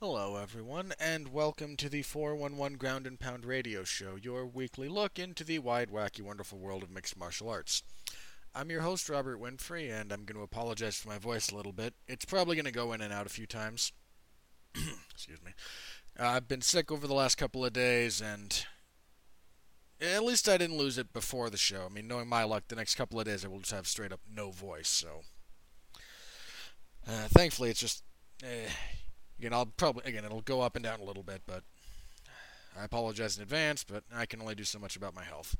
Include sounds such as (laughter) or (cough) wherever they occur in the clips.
Hello, everyone, and welcome to the 411 Ground and Pound Radio Show, your weekly look into the wide, wacky, wonderful world of mixed martial arts. I'm your host, Robert Winfree, and I'm going to apologize for my voice a little bit. It's probably going to go in and out a few times. (clears throat) Excuse me. Uh, I've been sick over the last couple of days, and at least I didn't lose it before the show. I mean, knowing my luck, the next couple of days I will just have straight up no voice, so. Uh, thankfully, it's just. Eh, again, I'll probably. Again, it'll go up and down a little bit, but. I apologize in advance, but I can only do so much about my health.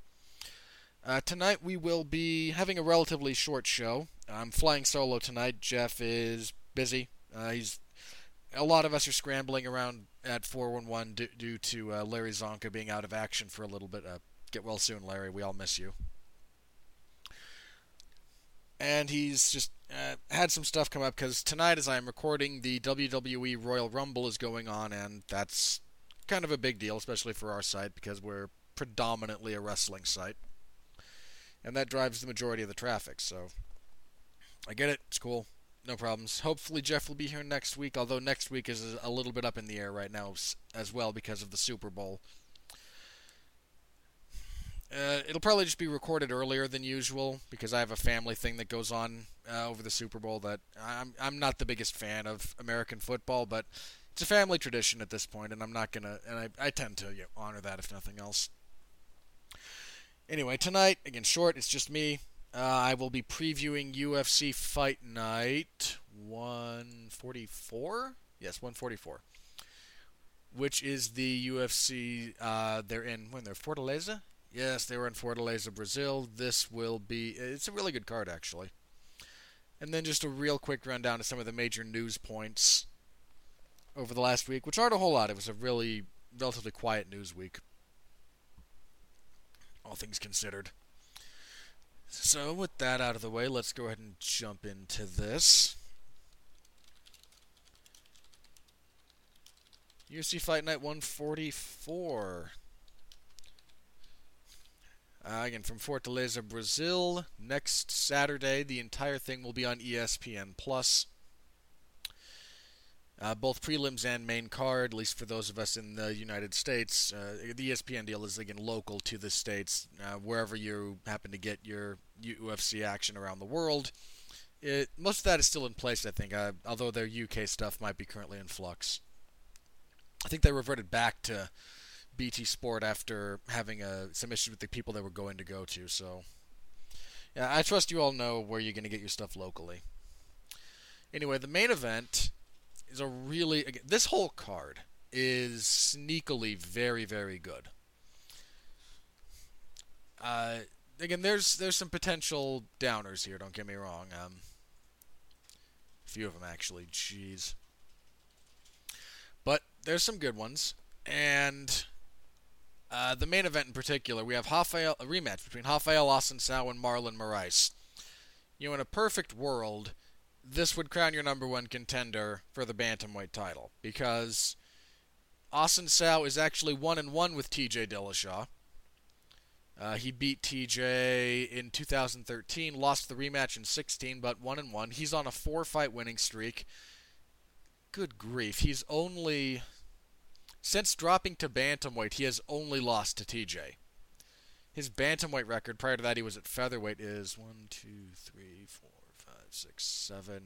Uh, tonight we will be having a relatively short show. I'm flying solo tonight. Jeff is busy. Uh, he's a lot of us are scrambling around at 411 due, due to uh, Larry Csonka being out of action for a little bit. Uh, get well soon, Larry. We all miss you. And he's just uh, had some stuff come up because tonight, as I'm recording, the WWE Royal Rumble is going on, and that's kind of a big deal, especially for our site because we're predominantly a wrestling site and that drives the majority of the traffic. So I get it. It's cool. No problems. Hopefully Jeff will be here next week, although next week is a little bit up in the air right now as well because of the Super Bowl. Uh, it'll probably just be recorded earlier than usual because I have a family thing that goes on uh, over the Super Bowl that I'm I'm not the biggest fan of American football, but it's a family tradition at this point, and I'm not gonna and I, I tend to you know, honor that if nothing else. Anyway, tonight, again, short, it's just me. Uh, I will be previewing UFC Fight Night 144? Yes, 144. Which is the UFC, uh, they're in, when they're Fortaleza? Yes, they were in Fortaleza, Brazil. This will be, it's a really good card, actually. And then just a real quick rundown of some of the major news points over the last week, which aren't a whole lot. It was a really relatively quiet news week all things considered. So, with that out of the way, let's go ahead and jump into this. UFC Fight Night 144. Uh, again, from Fortaleza, Brazil. Next Saturday, the entire thing will be on ESPN Plus. Uh, both prelims and main card, at least for those of us in the United States. Uh, the ESPN deal is again local to the states, uh, wherever you happen to get your UFC action around the world. It, most of that is still in place, I think, uh, although their UK stuff might be currently in flux. I think they reverted back to BT Sport after having uh, some issues with the people they were going to go to. So, yeah, I trust you all know where you're going to get your stuff locally. Anyway, the main event is a really again, this whole card is sneakily very very good. Uh, again, there's there's some potential downers here. Don't get me wrong. Um, a few of them actually. Jeez. But there's some good ones, and uh, the main event in particular, we have Rafael, a rematch between Rafael Assunção and Marlon Moraes. You know, in a perfect world, this would crown your number one contender for the bantamweight title because Assunção is actually one and one with T.J. Dillashaw. Uh, he beat TJ in 2013, lost the rematch in 16, but one and one. He's on a four-fight winning streak. Good grief, he's only since dropping to bantamweight, he has only lost to TJ. His bantamweight record prior to that, he was at featherweight is one, two, three, four, five, six, seven,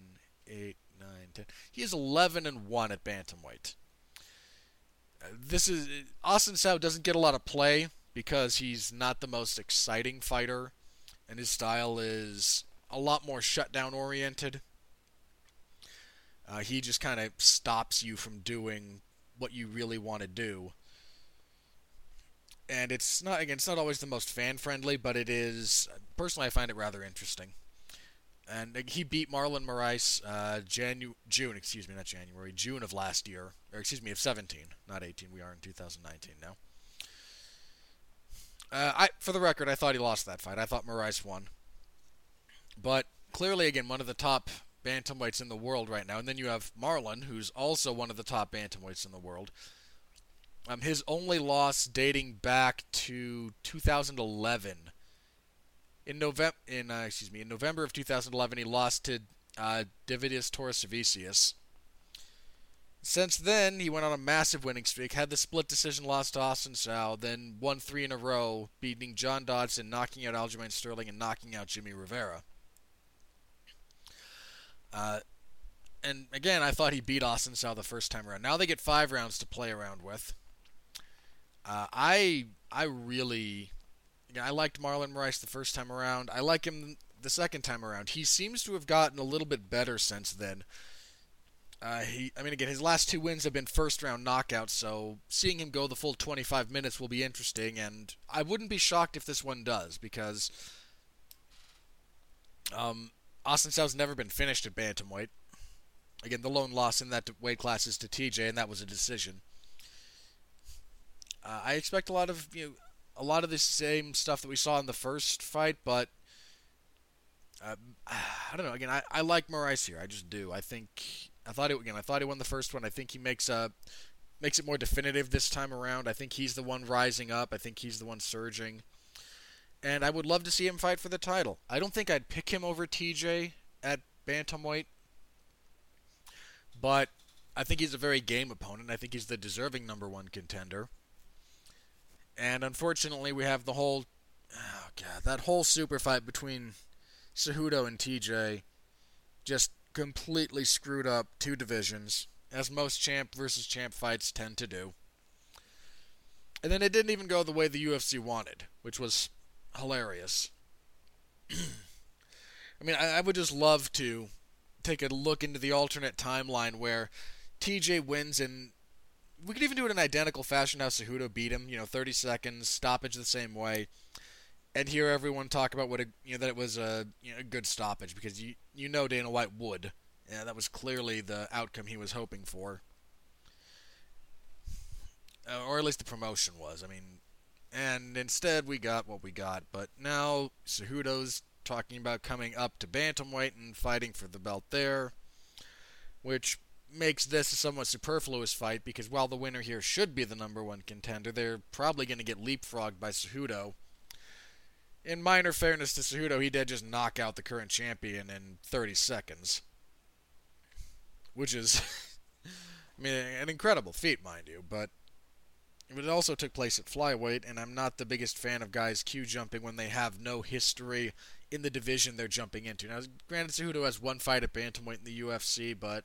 eight, nine, ten. He is 11 and one at bantamweight. Uh, this is Austin Assunção doesn't get a lot of play because he's not the most exciting fighter, and his style is a lot more shutdown oriented. Uh, he just kind of stops you from doing what you really want to do. And it's not again, it's not always the most fan friendly, but it is personally I find it rather interesting and he beat Marlon Moraes uh, Janu- June, excuse me, not January, June of last year, or excuse me, of 17, not 18. We are in 2019 now. Uh, I, for the record, I thought he lost that fight. I thought Moraes won, but clearly, again, one of the top bantamweights in the world right now. And then you have Marlon, who's also one of the top bantamweights in the world. Um, his only loss dating back to 2011 in November, in uh, excuse me, in November of 2011, he lost to uh, Deividas Taurosevičius. Since then, he went on a massive winning streak, had the split decision loss to Assunção, then won three in a row, beating John Dodson, knocking out Aljamain Sterling, and knocking out Jimmy Rivera. Uh, and again, I thought he beat Assunção the first time around. Now they get five rounds to play around with. Uh, I I really, I liked Marlon Moraes the first time around. I like him the second time around. He seems to have gotten a little bit better since then. Uh, he, I mean, again, his last two wins have been first round knockouts, so seeing him go the full 25 minutes will be interesting, and I wouldn't be shocked if this one does, because um, Assunção's never been finished at Bantamweight. Again, the lone loss in that weight class is to TJ, and that was a decision. Uh, I expect a lot of you know, a lot of the same stuff that we saw in the first fight, but uh, I don't know. Again, I, I like Moraes here. I just do. I think I thought it again. I thought he won the first one. I think he makes a uh, makes it more definitive this time around. I think he's the one rising up. I think he's the one surging. And I would love to see him fight for the title. I don't think I'd pick him over TJ at bantamweight, but I think he's a very game opponent. I think he's the deserving number one contender. And unfortunately, we have the whole oh god, that whole super fight between Cejudo and TJ just completely screwed up two divisions, as most champ versus champ fights tend to do. And then it didn't even go the way the UFC wanted, which was hilarious. (clears throat) I mean, I, I, would just love to take a look into the alternate timeline where TJ wins and we could even do it in identical fashion how Cejudo beat him, you know, 30 seconds, stoppage the same way and hear everyone talk about what a, you know that it was a, you know, a good stoppage because you you know Dana White would. Yeah, that was clearly the outcome he was hoping for, uh, or at least the promotion was. I mean, and instead we got what we got. But now Cejudo's talking about coming up to bantamweight and fighting for the belt there, which makes this a somewhat superfluous fight because while the winner here should be the number one contender, they're probably going to get leapfrogged by Cejudo in minor fairness to Cejudo, he did just knock out the current champion in 30 seconds, which is, (laughs) I mean, an incredible feat, mind you. But it also took place at flyweight, and I'm not the biggest fan of guys Q jumping when they have no history in the division they're jumping into. Now, granted, Cejudo has one fight at bantamweight in the UFC, but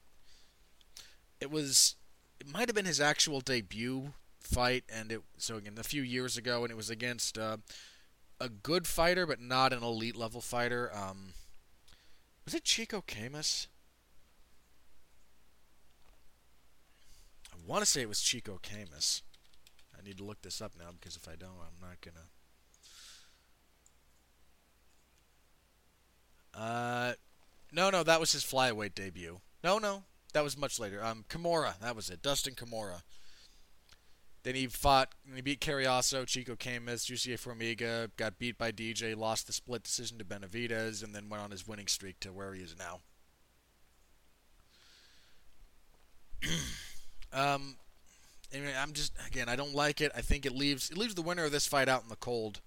it was it might have been his actual debut fight, and it so again a few years ago, and it was against. Uh, a good fighter, but not an elite level fighter. Um, was it Chico Camus? I want to say it was Chico Camus. Need to look this up now because if I don't, I'm not gonna. Uh, no, no, that was his flyweight debut. No, no, that was much later. Um, Kimura, that was it. Dustin Kimura. Then he fought, he beat Cariaso, Chico Camus, Jussier Formiga, got beat by DJ, lost the split decision to Benavides, and then went on his winning streak to where he is now. (clears throat) um, anyway, I'm just again, I don't like it. I think it leaves it leaves the winner of this fight out in the cold,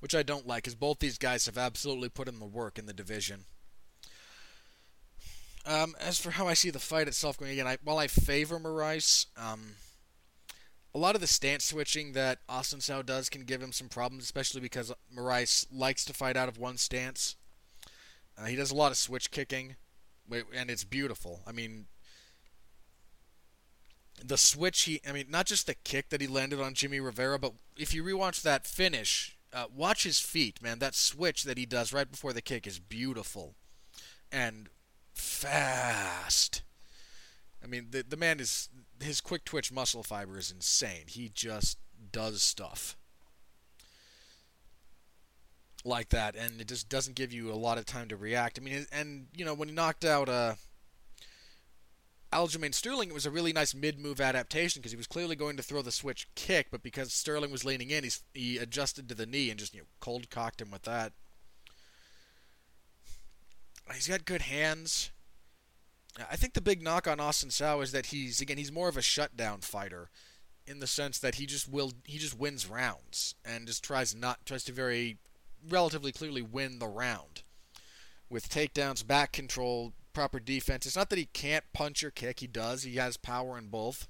which I don't like, because both these guys have absolutely put in the work in the division. Um, as for how I see the fight itself going again, I, while I favor Moraes, um, a lot of the stance switching that Assunção does can give him some problems, especially because Moraes likes to fight out of one stance. Uh, he does a lot of switch kicking, and it's beautiful. I mean, the switch he, I mean, not just the kick that he landed on Jimmy Rivera, but if you rewatch that finish, uh, watch his feet, man. That switch that he does right before the kick is beautiful and fast. I mean, the the man is his quick twitch muscle fiber is insane. He just does stuff like that, and it just doesn't give you a lot of time to react. I mean, and you know when he knocked out uh, Aljamain Sterling, it was a really nice mid-move adaptation because he was clearly going to throw the switch kick, but because Sterling was leaning in, he's, he adjusted to the knee and just you know cold cocked him with that. He's got good hands. I think the big knock on Assunção is that he's again he's more of a shutdown fighter in the sense that he just will he just wins rounds and just tries not tries to very relatively clearly win the round with takedowns, back control, proper defense. It's not that he can't punch or kick. He does. He has power in both.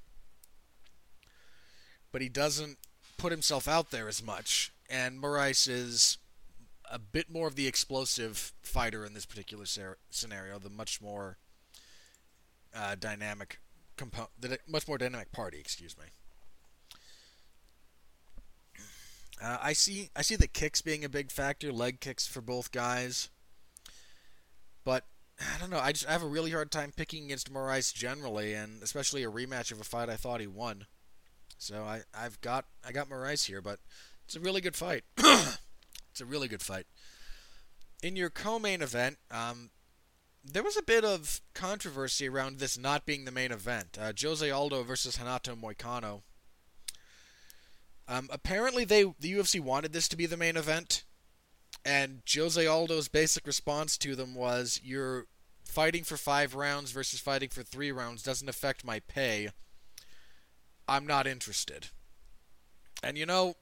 But he doesn't put himself out there as much. And Moraes is a bit more of the explosive fighter in this particular ser- scenario, the much more uh, dynamic compo- the much more dynamic party. Excuse me. Uh, I see I see the kicks being a big factor, leg kicks for both guys. But I don't know. I just I have a really hard time picking against Moraes generally, and especially a rematch of a fight I thought he won. So I I've got I got Moraes here, but it's a really good fight. (coughs) it's a really good fight. In your co-main event, um, there was a bit of controversy around this not being the main event. Uh, Jose Aldo versus Renato Moicano. Um, apparently, they the UFC wanted this to be the main event, and Jose Aldo's basic response to them was, "You're fighting for five rounds versus fighting for three rounds doesn't affect my pay. I'm not interested." And you know,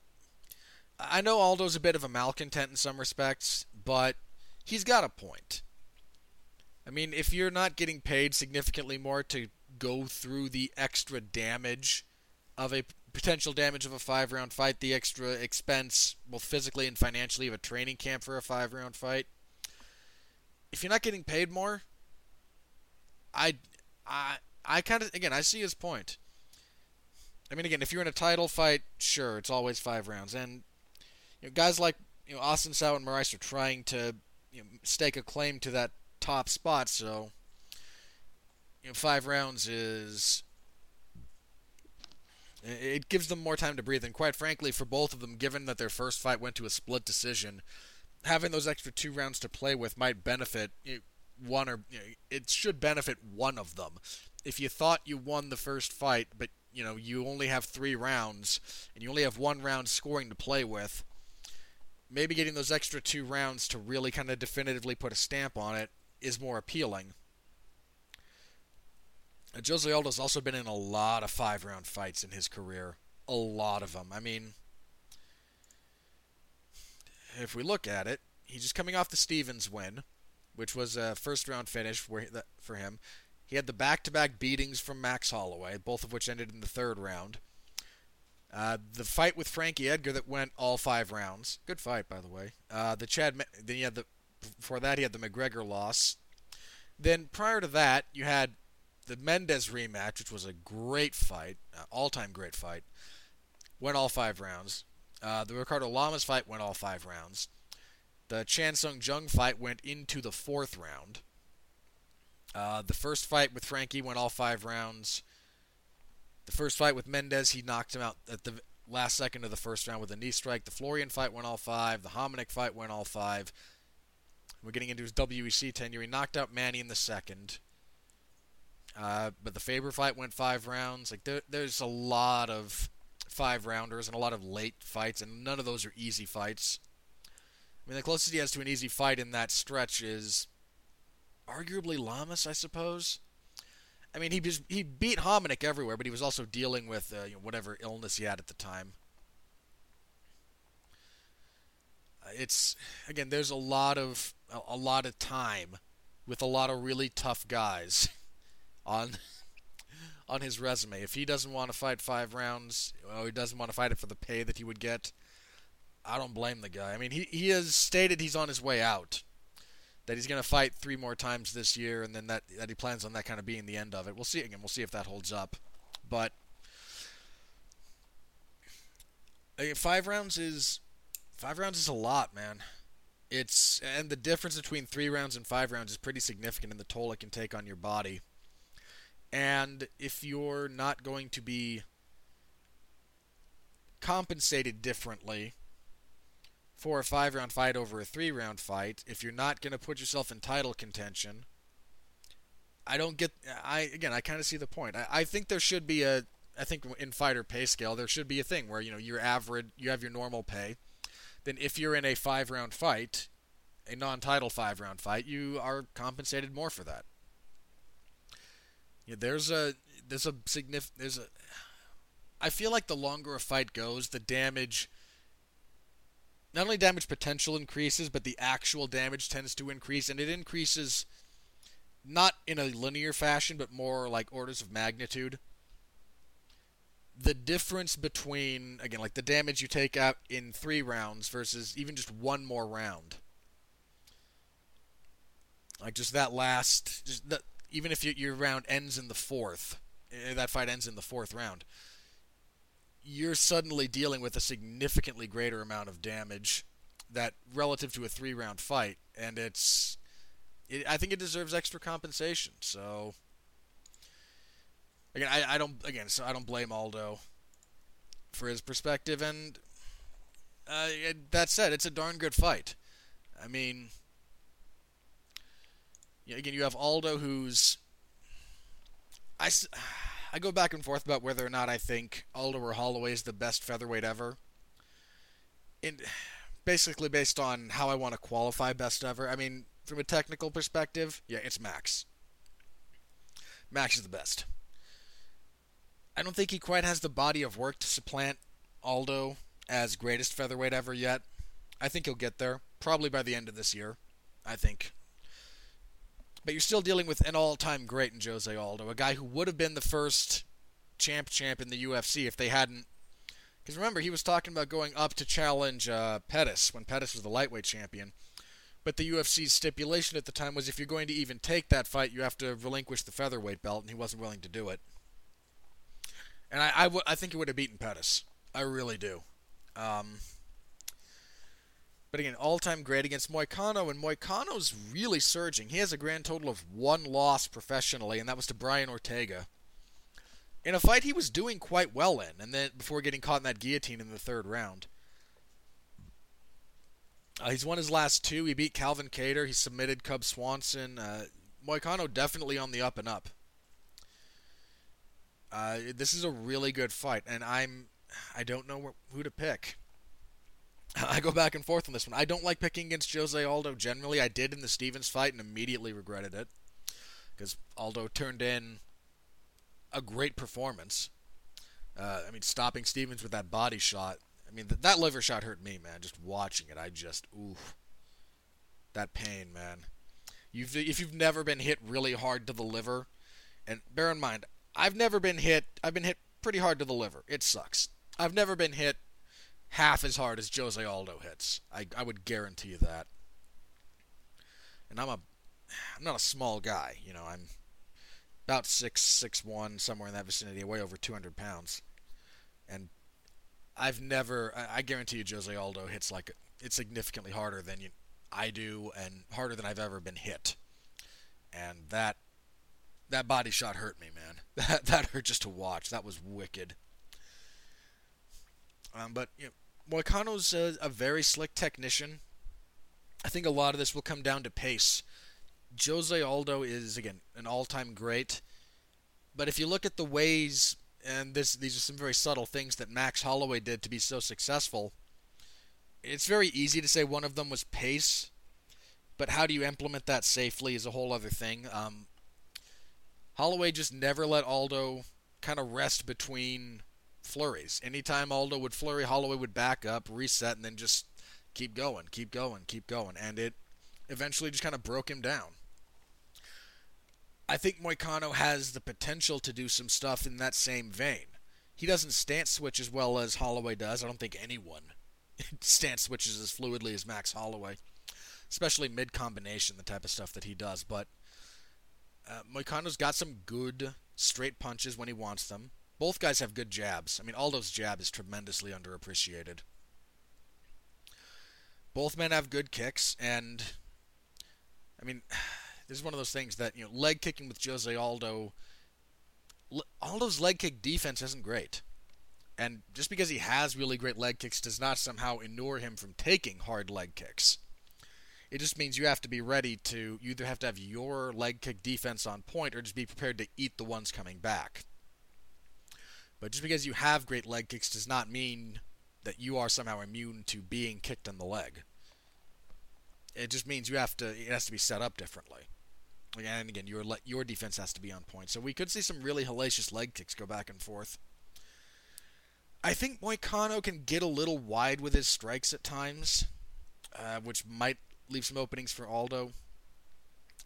I know Aldo's a bit of a malcontent in some respects, but he's got a point. I mean, if you're not getting paid significantly more to go through the extra damage of a potential damage of a five round fight, the extra expense, both physically and financially, of a training camp for a five round fight. If you're not getting paid more, I, I, I kind of again I see his point. I mean, again, if you're in a title fight, sure, it's always five rounds, and you know, guys like you know Assunção and Moraes are trying to you know, stake a claim to that top spot, so you know, five rounds is it gives them more time to breathe. And quite frankly, for both of them, given that their first fight went to a split decision, having those extra two rounds to play with might benefit one or it should benefit one of them. If you thought you won the first fight, but you know you only have three rounds and you only have one round scoring to play with, maybe getting those extra two rounds to really kind of definitively put a stamp on it is more appealing. Uh, Jose Aldo's also been in a lot of five round fights in his career. A lot of them. I mean, if we look at it, he's just coming off the Stevens win, which was a first round finish for, him. He had the back to back beatings from Max Holloway, both of which ended in the third round. Uh, the fight with Frankie Edgar that went all five rounds. Good fight, by the way. Uh, the Chad, then he had the before that he had the McGregor loss. Then prior to that, you had the Mendes rematch, which was a great fight, uh, all-time great fight, went all five rounds. Uh, the Ricardo Lamas fight went all five rounds. The Chan Sung Jung fight went into the fourth round. Uh, the first fight with Frankie went all five rounds. The first fight with Mendes, he knocked him out at the last second of the first round with a knee strike. The Florian fight went all five. The Hominick fight went all five. We're getting into his WEC tenure. He knocked out Manny in the second. Uh, but the Faber fight went five rounds. Like there, there's a lot of five rounders and a lot of late fights, and none of those are easy fights. I mean, the closest he has to an easy fight in that stretch is arguably Lamas, I suppose. I mean, he just, he beat Hominick everywhere, but he was also dealing with uh, you know, whatever illness he had at the time. Uh, it's again, there's a lot of a, a lot of time with a lot of really tough guys. (laughs) on on his resume. If he doesn't want to fight five rounds, or he doesn't want to fight it for the pay that he would get, I don't blame the guy. I mean, he he has stated he's on his way out. That he's going to fight three more times this year, and then that that he plans on that kind of being the end of it. We'll see again. We'll see if that holds up. But five rounds is five rounds is a lot, man. It's and the difference between three rounds and five rounds is pretty significant in the toll it can take on your body. And if you're not going to be compensated differently for a five round fight over a three round fight, if you're not going to put yourself in title contention, I don't get. I again, I kind of see the point. I, I think there should be a. I think in fighter pay scale, there should be a thing where you know your average, you have your normal pay. Then if you're in a five round fight, a non-title five round fight, you are compensated more for that. Yeah, there's a there's a significant there's a I feel like the longer a fight goes, the damage not only damage potential increases, but the actual damage tends to increase, and it increases not in a linear fashion, but more like orders of magnitude. The difference between, again, like the damage you take out in three rounds versus even just one more round. Like just that last, just even if your round ends in the fourth, eh, that fight ends in the fourth round, you're suddenly dealing with a significantly greater amount of damage that relative to a three round fight, and it's it, I think it deserves extra compensation. So again, I, I don't again, so I don't blame Aldo for his perspective, and uh, that said, it's a darn good fight. I mean, again, you have Aldo, who's I. (sighs) I go back and forth about whether or not I think Aldo or Holloway is the best featherweight ever. In (sighs) basically based on how I want to qualify best ever. I mean, from a technical perspective, yeah, it's Max. Max is the best. I don't think he quite has the body of work to supplant Aldo as greatest featherweight ever yet. I think he'll get there, probably by the end of this year. I think. But you're still dealing with an all-time great in Jose Aldo, a guy who would have been the first champ champ in the UFC if they hadn't. Because remember, he was talking about going up to challenge uh, Pettis when Pettis was the lightweight champion. But the UFC's stipulation at the time was if you're going to even take that fight, you have to relinquish the featherweight belt, and he wasn't willing to do it. And I, I, w- I think he would have beaten Pettis. I really do. Um, but again, all-time great against Moicano, and Moicano's really surging. He has a grand total of one loss professionally, and that was to Brian Ortega. In a fight he was doing quite well in, and then before getting caught in that guillotine in the third round. Uh, he's won his last two. He beat Calvin Kattar. He submitted Cub Swanson. Uh, Moicano definitely on the up and up. Uh, this is a really good fight, and I'm I don't know who to pick. (laughs) I go back and forth on this one. I don't like picking against Jose Aldo generally. I did in the Stevens fight and immediately regretted it because Aldo turned in a great performance. Uh, I mean, stopping Stevens with that body shot I mean, th- that liver shot hurt me, man. Just watching it, I just ooh, that pain, man. You've if you've never been hit really hard to the liver, and bear in mind, I've never been hit. I've been hit pretty hard to the liver. It sucks. I've never been hit half as hard as Jose Aldo hits. I I would guarantee you that. And I'm a I'm not a small guy, you know. I'm about six six one somewhere in that vicinity, way over 200 pounds, and I've never. I guarantee you, Jose Aldo hits like it's significantly harder than you, I do, and harder than I've ever been hit. And that that body shot hurt me, man. (laughs) That that hurt just to watch. That was wicked. Um, but you know, Moicano's a, a very slick technician. I think a lot of this will come down to pace. Jose Aldo is again an all-time great, but if you look at the ways and this these are some very subtle things that Max Holloway did to be so successful. It's very easy to say one of them was pace, but how do you implement that safely is a whole other thing. Um, Holloway just never let Aldo kind of rest between flurries. Anytime Aldo would flurry, Holloway would back up, reset, and then just keep going, keep going, keep going, and it eventually just kind of broke him down. I think Moicano has the potential to do some stuff in that same vein. He doesn't stance switch as well as Holloway does. I don't think anyone (laughs) stance switches as fluidly as Max Holloway, especially mid combination, the type of stuff that he does. But uh, Moicano's got some good straight punches when he wants them. Both guys have good jabs. I mean, Aldo's jab is tremendously underappreciated. Both men have good kicks, and I mean, (sighs) this is one of those things that you know leg kicking with Jose Aldo. Aldo's leg kick defense isn't great, and just because he has really great leg kicks does not somehow inure him from taking hard leg kicks. It just means you have to be ready to you either have to have your leg kick defense on point or just be prepared to eat the ones coming back. But just because you have great leg kicks does not mean that you are somehow immune to being kicked in the leg. It just means you have to it has to be set up differently. And again, your your defense has to be on point. So we could see some really hellacious leg kicks go back and forth. I think Moicano can get a little wide with his strikes at times, uh, which might leave some openings for Aldo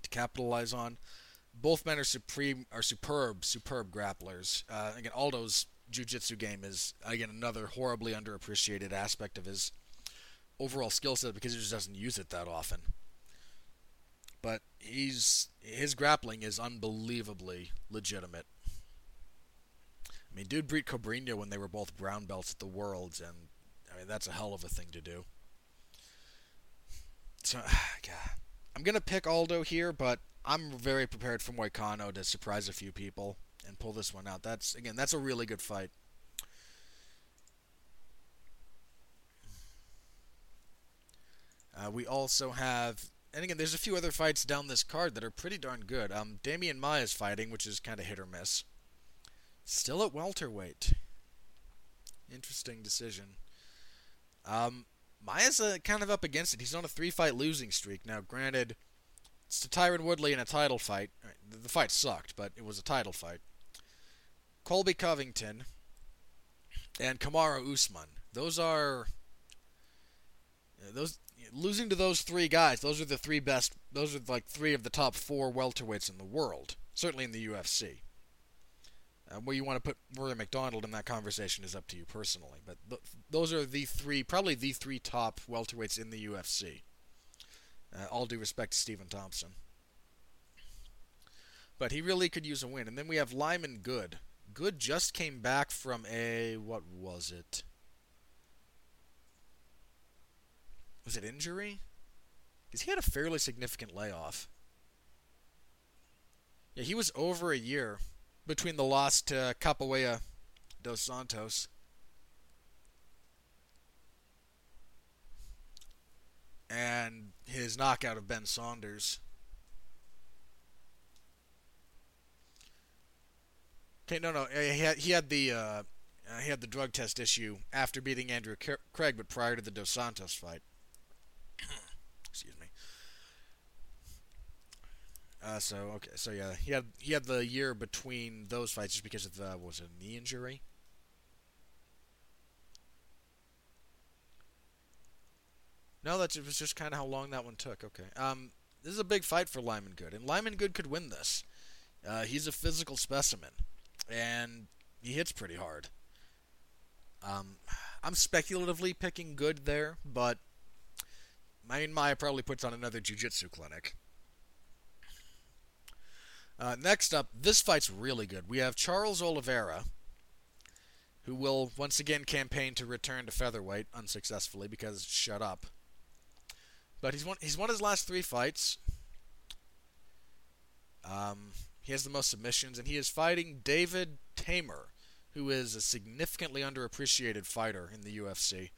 to capitalize on. Both men are supreme, are superb, superb grapplers. Uh, again, Aldo's jiu-jitsu game is again another horribly underappreciated aspect of his overall skill set because he just doesn't use it that often. But he's his grappling is unbelievably legitimate. I mean, dude beat Cobrinha when they were both brown belts at the Worlds, and I mean that's a hell of a thing to do. So, (sighs) God, I'm gonna pick Aldo here, but I'm very prepared for Moicano to surprise a few people and pull this one out. That's again, that's a really good fight. Uh, we also have, and again, there's a few other fights down this card that are pretty darn good. Um, Demian Maia's fighting, which is kind of hit or miss. Still at welterweight. Interesting decision. Um, Maia's uh, kind of up against it. He's on a three-fight losing streak now. Granted, it's to Tyron Woodley in a title fight. The fight sucked, but it was a title fight. Colby Covington and Kamaru Usman. Those are those losing to those three guys. Those are the three best. Those are like three of the top four welterweights in the world. Certainly in the UFC. Uh, where you want to put Rory MacDonald in that conversation is up to you personally, but th- those are the three, probably the three top welterweights in the UFC. Uh, all due respect to Stephen Thompson. But he really could use a win. And then we have Lyman Good. Good just came back from a. What was it? Was it injury? Because he had a fairly significant layoff. Yeah, he was over a year between the loss to Capoeira dos Santos. And his knockout of Ben Saunders. Okay, no, no, he had he had the uh, uh, he had the drug test issue after beating Andrew Craig, but prior to the Dos Santos fight. (clears throat) Excuse me. Uh, so okay, so yeah, he had he had the year between those fights just because of the was it a knee injury. No, that was just kind of how long that one took. Okay. Um, this is a big fight for Lyman Good, and Lyman Good could win this. Uh, he's a physical specimen, and he hits pretty hard. Um, I'm speculatively picking Good there, but Main Maia probably puts on another jiu-jitsu clinic. Uh, next up, this fight's really good. We have Charles Oliveira, who will once again campaign to return to featherweight unsuccessfully because shut up. But he's won. He's won his last three fights. Um, he has the most submissions, and he is fighting David Teymur, who is a significantly underappreciated fighter in the UFC.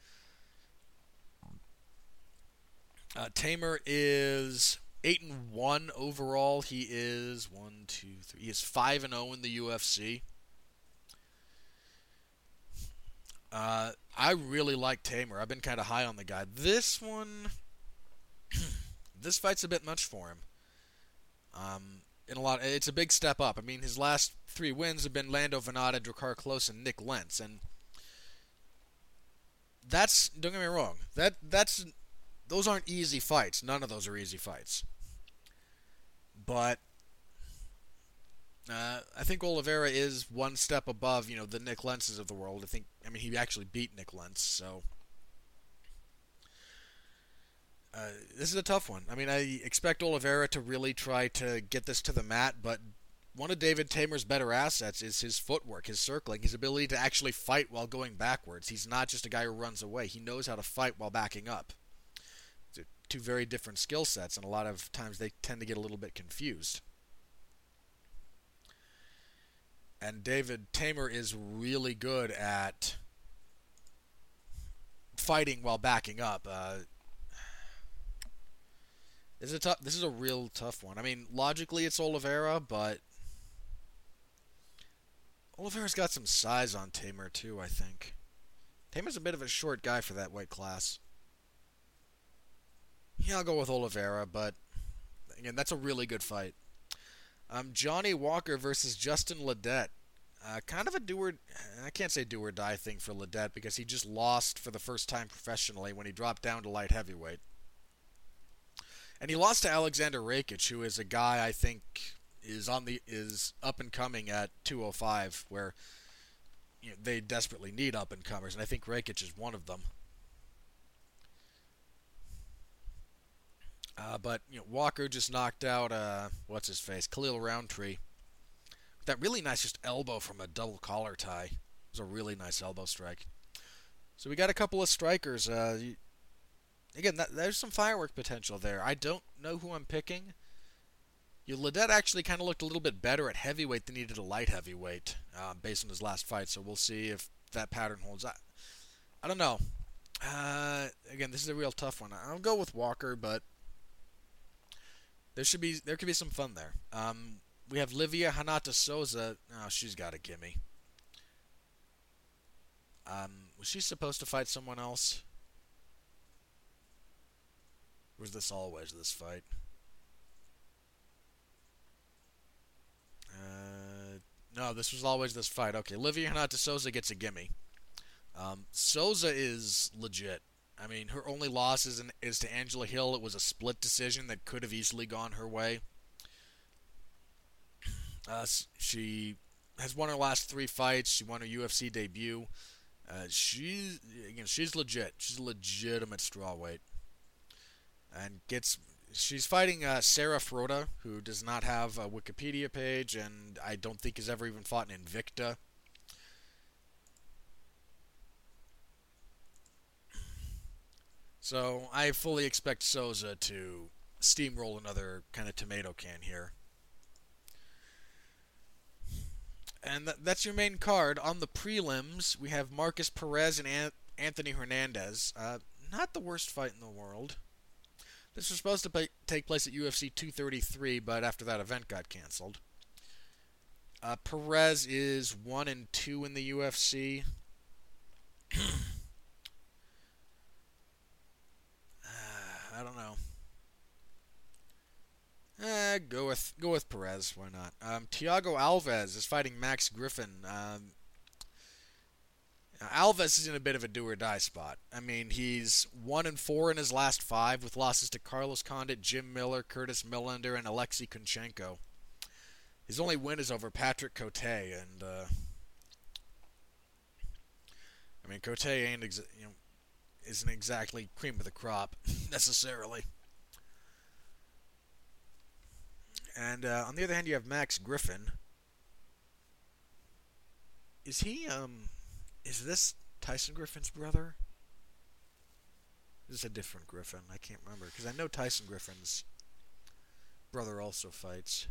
Uh, Teymur is eight and one overall. He is one, two, three. He is five and zero in the UFC. Uh, I really like Teymur. I've been kind of high on the guy. This one, (clears throat) this fight's a bit much for him. Um, in a lot, it's a big step up. I mean, his last three wins have been Lando Vannata, Drakkar Klose, and Nik Lentz, and that's don't get me wrong. That that's those aren't easy fights. None of those are easy fights. But uh, I think Oliveira is one step above, you know, the Nik Lentzes of the world. I think, I mean, he actually beat Nik Lentz, so uh, this is a tough one. I mean, I expect Oliveira to really try to get this to the mat, but one of David Teymur's better assets is his footwork, his circling, his ability to actually fight while going backwards. He's not just a guy who runs away. He knows how to fight while backing up two very different skill sets, and a lot of times they tend to get a little bit confused. And David Teymur is really good at fighting while backing up. Uh, this is a tough. This is a real tough one. I mean, logically, it's Oliveira, but Oliveira's got some size on Teymur too. I think Teymur's a bit of a short guy for that weight class. Yeah, I'll go with Oliveira, but again, that's a really good fight. Um, Johnny Walker versus Justin Ledet. Uh, kind of a do or I can't say do or die thing for Ledet because he just lost for the first time professionally when he dropped down to light heavyweight. And he lost to Alexander Rakic, who is a guy I think is on the is up and coming at 205, where you know, they desperately need up and comers, and I think Rakic is one of them. Uh, but you know, Walker just knocked out uh, what's his face, Khalil Rountree. That really nice just elbow from a double collar tie. It was a really nice elbow strike. So we got a couple of strikers. Uh, again, that, there's some firework potential there. I don't know who I'm picking. You Ledet actually kind of looked a little bit better at heavyweight than he did at light heavyweight, uh, based on his last fight. So we'll see if that pattern holds. I, I don't know. Uh, again, this is a real tough one. I'll go with Walker, but there should be there could be some fun there. Um, we have Livia Renata Souza. Oh, she's got a gimme. Um, was she supposed to fight someone else? Was this always this fight? Uh, no, this was always this fight. Okay, Livia Renata Souza gets a gimme. Um, Souza is legit. I mean, her only loss is, is to Angela Hill. It was a split decision that could have easily gone her way. Uh, she has won her last three fights. She won her UFC debut. Uh, she's she's legit. She's a legitimate strawweight, and gets. She's fighting uh, Sarah Frota, who does not have a Wikipedia page, and I don't think has ever even fought in Invicta. So I fully expect Souza to steamroll another kind of tomato can here. And th- that's your main card. On the prelims, we have Markus Perez and An- Anthony Hernandez. Uh, not the worst fight in the world. This was supposed to pay- take place at UFC 233, but after that event got canceled. Uh, Perez is one and two in the UFC. (clears throat) I don't know. Eh, go with go with Perez. Why not? Um, Thiago Alves is fighting Max Griffin. Um, Alves is in a bit of a do or die spot. I mean, he's one and four in his last five, with losses to Carlos Condit, Jim Miller, Curtis Millender, and Alexei Kunchenko. His only win is over Patrick Cote, and uh, I mean, Cote ain't exa- you know isn't exactly cream of the crop (laughs) necessarily. And uh, on the other hand, you have Max Griffin. Is he um, is this Tyson Griffin's brother? This Is a different Griffin? I can't remember because I know Tyson Griffin's brother also fights.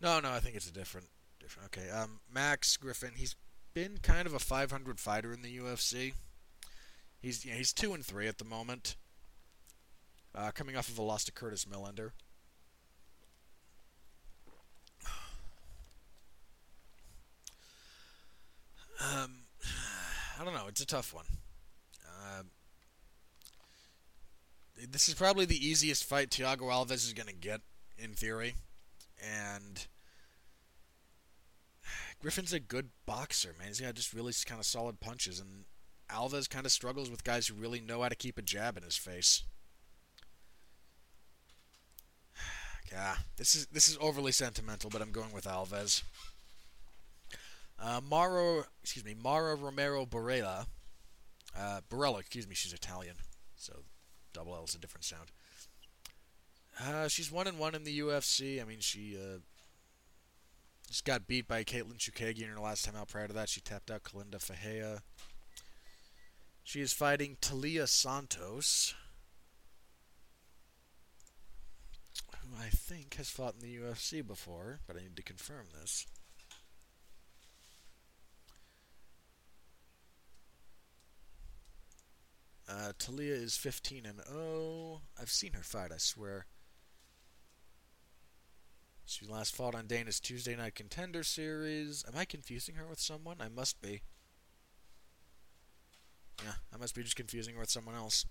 No, no, I think it's a different, different. Okay, um, Max Griffin. He's been kind of a 500 fighter in the UFC. He's you know, he's two and three at the moment, uh, coming off of a loss to Curtis Millender. Um, (sighs) I don't know. It's a tough one. Uh, this is probably the easiest fight Thiago Alves is going to get, in theory, and (sighs) Griffin's a good boxer, man. He's got just really kind of solid punches, and Alves kind of struggles with guys who really know how to keep a jab in his face. (sighs) Yeah, this is this is overly sentimental, but I'm going with Alves. Uh, Maro, excuse me, Mara Romero Barella, uh, Barella, excuse me, she's Italian, so double L is a different sound. Uh, she's one and one in the UFC. I mean, she uh, just got beat by Katlyn Chookagian in her last time out. Prior to that, she tapped out Kalindra Faria. She is fighting Taila Santos, who I think has fought in the UFC before, but I need to confirm this. Uh, Taila is 15 and 0. I've seen her fight, I swear. She last fought on Dana's Tuesday Night Contender Series. Am I confusing her with someone? I must be. Yeah, I must be just confusing her with someone else.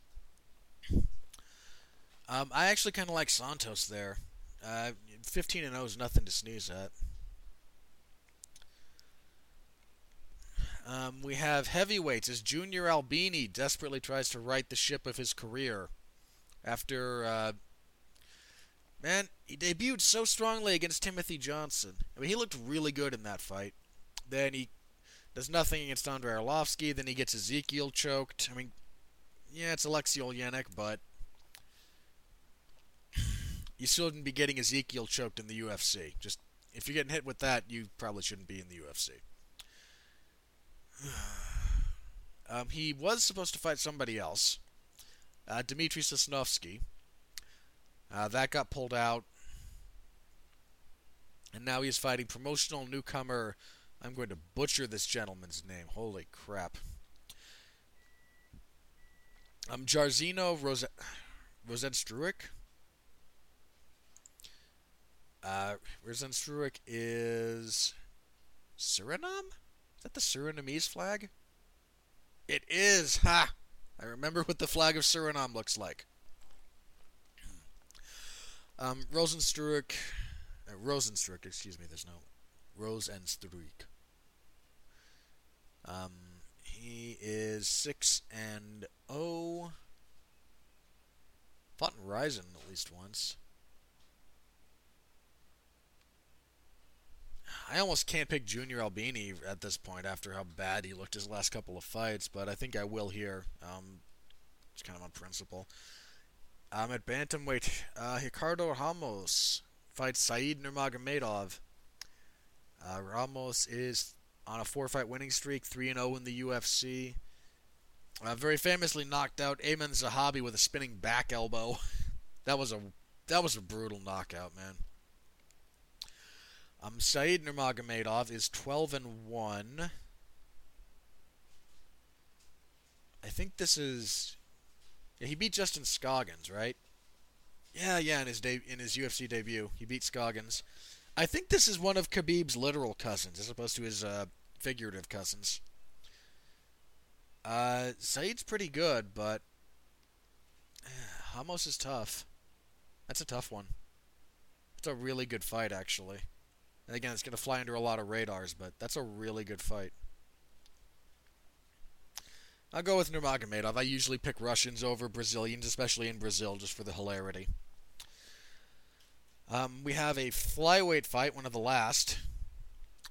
Um, I actually kind of like Santos there. Uh, 15 and 0 is nothing to sneeze at. Um, we have heavyweights as Junior Albini desperately tries to right the ship of his career after. Uh, man, he debuted so strongly against Timothy Johnson. I mean, he looked really good in that fight. Then he does nothing against Andrei Arlovsky. Then he gets Ezekiel choked. I mean, yeah, it's Alexei Oleinik, but (sighs) you shouldn't be getting Ezekiel choked in the UFC. Just if you're getting hit with that, you probably shouldn't be in the UFC. (sighs) um, he was supposed to fight somebody else, uh, Dmitry Sosnovsky. Uh, that got pulled out, and now he's fighting promotional newcomer. I'm going to butcher this gentleman's name. Holy crap. Um, Jairzinho Rose- Rozenstruik. Uh, Rozenstruik is Suriname? Is that the Surinamese flag? It is! Ha! I remember what the flag of Suriname looks like. Um, Rosenstruik, uh, Rosenstruik, excuse me, there's no Rosenstruik. Um, he is 6 and 0. Fought in Rizin at least once. I almost can't pick Junior Albini at this point after how bad he looked his last couple of fights, but I think I will here. Um, it's kind of on principle. Um, at bantamweight, uh, Ricardo Ramos fights Said Nurmagomedov. Uh, Ramos is on a four-fight winning streak, three and zero oh in the UFC. Uh, very famously knocked out Aiemann Zahabi with a spinning back elbow. (laughs) that was a that was a brutal knockout, man. Um, Said Nurmagomedov is 12 and 1. I think this is. Yeah, he beat Justin Scoggins, right? Yeah, yeah, in his de- in his UFC debut, he beat Scoggins. I think this is one of Khabib's literal cousins, as opposed to his uh, figurative cousins. Uh, Said's pretty good, but (sighs) Hamos is tough. That's a tough one. It's a really good fight, actually. And again, it's going to fly under a lot of radars, but that's a really good fight. I'll go with Nurmagomedov. I usually pick Russians over Brazilians, especially in Brazil, just for the hilarity. Um, we have a flyweight fight, one of the last,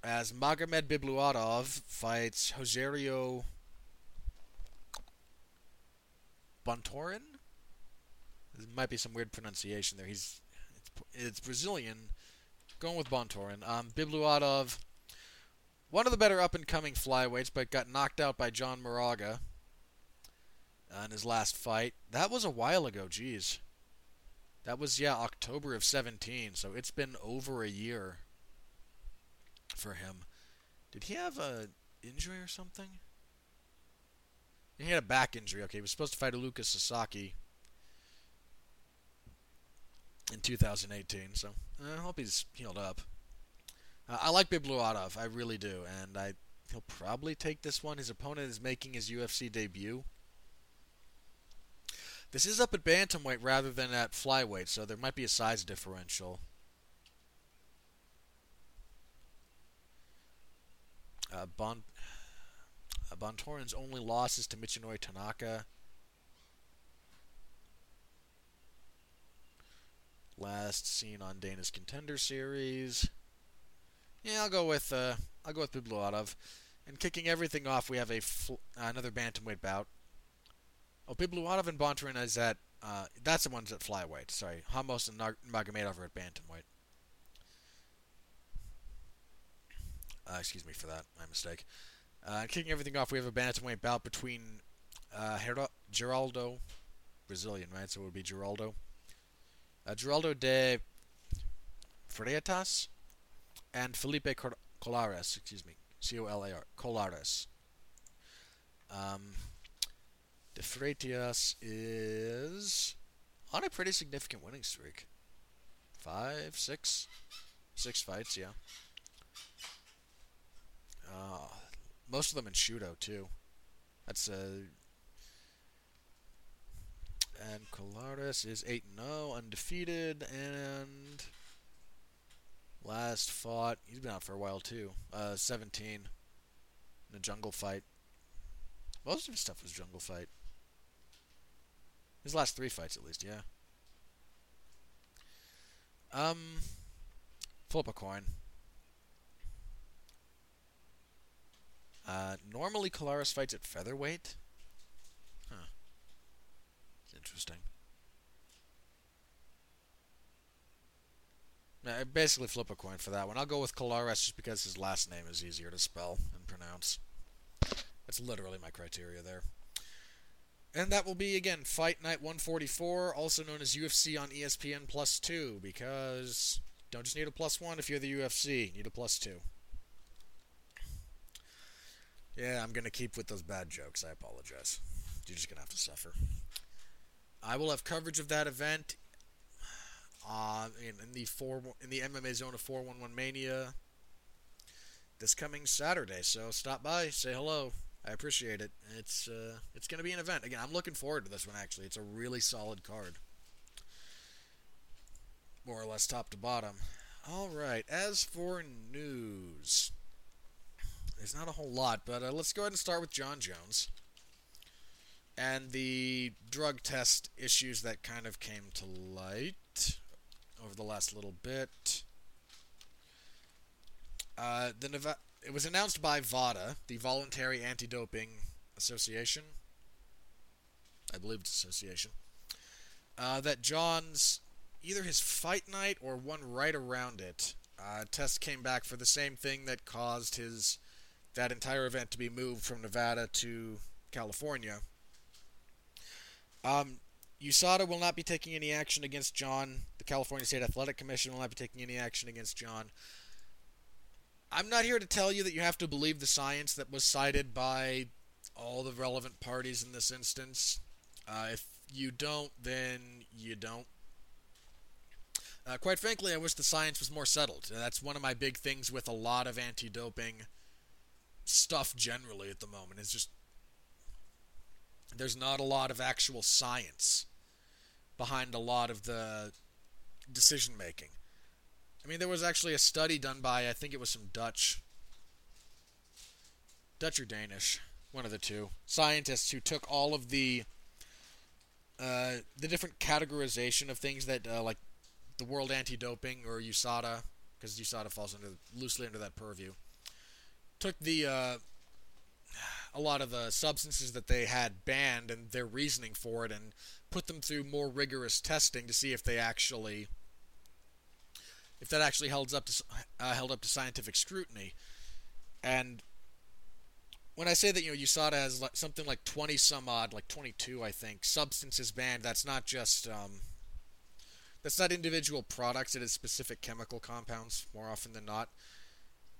as Magomed Bibuatov fights Rogerio Bontorin. There might be some weird pronunciation there. He's it's, it's Brazilian, Going with Bontorin. Um, Bibuatov, one of the better up and coming flyweights, but got knocked out by John Moraga in his last fight. That was a while ago, geez. That was, yeah, October of 17, so it's been over a year for him. Did he have a injury or something? He had a back injury. Okay, he was supposed to fight a Lucas Sasaki in 2018. So uh, I hope he's healed up. Uh, I like Bibuatov, I really do, and I he'll probably take this one. His opponent is making his UFC debut. This is up at bantamweight rather than at flyweight, so there might be a size differential. Uh, bon, uh, Bontorin's only loss is to Michinori Tanaka. Last seen on Dana's Contender Series. Yeah, I'll go with uh, I'll go with Bibuatov. And kicking everything off, we have a fl- another bantamweight bout. Oh, Bibuatov and Bontorin is at uh, that's the ones at flyweight. Sorry, Ramos and Nar- Magomedov are at bantamweight. Uh, excuse me for that, my mistake. Uh, kicking everything off, we have a bantamweight bout between uh, Geraldo, Brazilian, right? So it would be Geraldo uh, Geraldo de Freitas and Felipe Colares, excuse me, C-O-L-A-R, Colares. Um, de Freitas is on a pretty significant winning streak. Five, six, six fights, yeah. Uh, most of them in Shooto, too. That's a and Colares is 8 0, undefeated, and last fought, he's been out for a while too, uh, 17 in a jungle fight. Most of his stuff was jungle fight. His last three fights, at least, yeah. Um, flip a coin. Uh, normally, Colares fights at featherweight. Interesting. I basically flip a coin for that one. I'll go with Colares just because his last name is easier to spell and pronounce. That's literally my criteria there. And that will be again Fight Night 144, also known as UFC on ESPN Plus 2, because don't just need a plus one if you're the UFC, you need a plus two. Yeah, I'm gonna keep with those bad jokes. I apologize. You're just gonna have to suffer. I will have coverage of that event uh, in, in the four in the MMA zone of 411 Mania this coming Saturday. So stop by, say hello. I appreciate it. It's uh, it's going to be an event. Again, I'm looking forward to this one. Actually, it's a really solid card, more or less top to bottom. All right. As for news, there's not a whole lot, but uh, let's go ahead and start with Jon Jones and the drug test issues that kind of came to light over the last little bit. Uh, the it was announced by VADA, the Voluntary Anti-Doping Association. I believe it's association. Uh, that Jon's either his fight night or one right around it, uh, test came back for the same thing that caused his that entire event to be moved from Nevada to California. Um, USADA will not be taking any action against Jon. The California State Athletic Commission will not be taking any action against Jon. I'm not here to tell you that you have to believe the science that was cited by all the relevant parties in this instance. Uh, if you don't, then you don't. Uh, quite frankly, I wish the science was more settled. That's one of my big things with a lot of anti doping stuff generally at the moment. It's just there's not a lot of actual science behind a lot of the decision making. I mean, there was actually a study done by, I think it was some Dutch, Dutch or Danish, one of the two, scientists who took all of the, uh, the different categorization of things that, uh, like, the World Anti-Doping or USADA, because USADA falls under loosely under that purview, took the uh, a lot of the substances that they had banned and their reasoning for it, and put them through more rigorous testing to see if they actually if that actually held up to uh, held up to scientific scrutiny. And when I say that you know USADA has something like 20 some odd, like 22 I think, substances banned, that's not just um, that's not individual products. It is specific chemical compounds more often than not.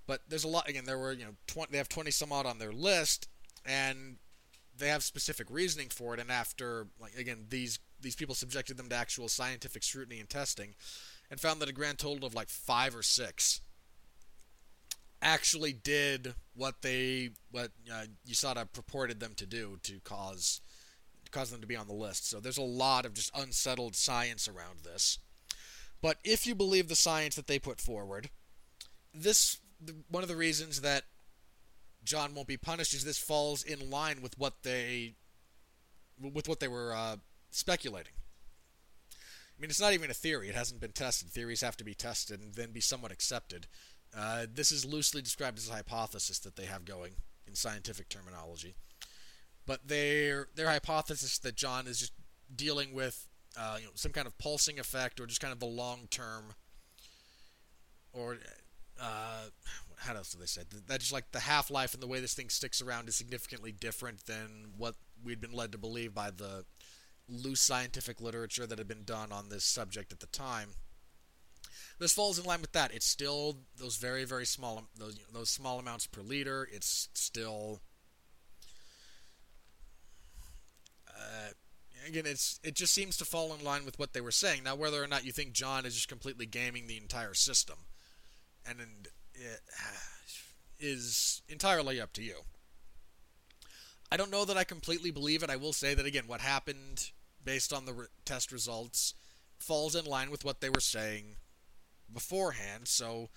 But there's a lot. Again, there were you know 20, they have 20 some odd on their list, and they have specific reasoning for it. And after like again these these people subjected them to actual scientific scrutiny and testing and found that a grand total of like five or six actually did what they what uh, USADA purported them to do to cause cause them to be on the list. So there's a lot of just unsettled science around this. But if you believe the science that they put forward, this one of the reasons that Jon won't be punished is this falls in line with what they with what they were uh, speculating. I mean, it's not even a theory. It hasn't been tested. Theories have to be tested and then be somewhat accepted. Uh, this is loosely described as a hypothesis that they have going in scientific terminology. But their their hypothesis that Jon is just dealing with uh, you know, some kind of pulsing effect or just kind of the long term or uh, how else do they say that just like the half life and the way this thing sticks around is significantly different than what we'd been led to believe by the loose scientific literature that had been done on this subject at the time. This falls in line with that. It's still those very very small those those small amounts per liter. It's still uh, again it's it just seems to fall in line with what they were saying. Now whether or not you think Jon is just completely gaming the entire system and it (sighs) is entirely up to you. I don't know that I completely believe it. I will say that again, what happened based on the re- test results falls in line with what they were saying beforehand. So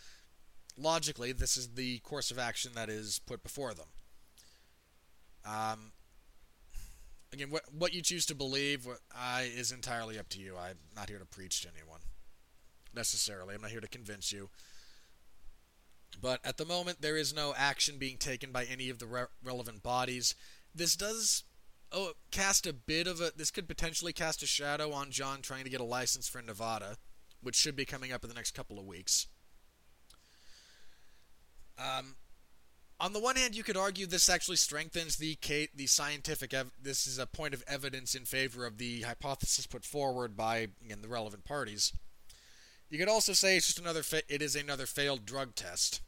logically, this is the course of action that is put before them. Um, again, what what you choose to believe I, is entirely up to you. I'm not here to preach to anyone necessarily. I'm not here to convince you. But at the moment, there is no action being taken by any of the re- relevant bodies. This does oh, cast a bit of a. This could potentially cast a shadow on Jon trying to get a license for Nevada, which should be coming up in the next couple of weeks. Um, on the one hand, you could argue this actually strengthens the the scientific. Ev- this is a point of evidence in favor of the hypothesis put forward by again, the relevant parties. You could also say it's just another. Fa- it is another failed drug test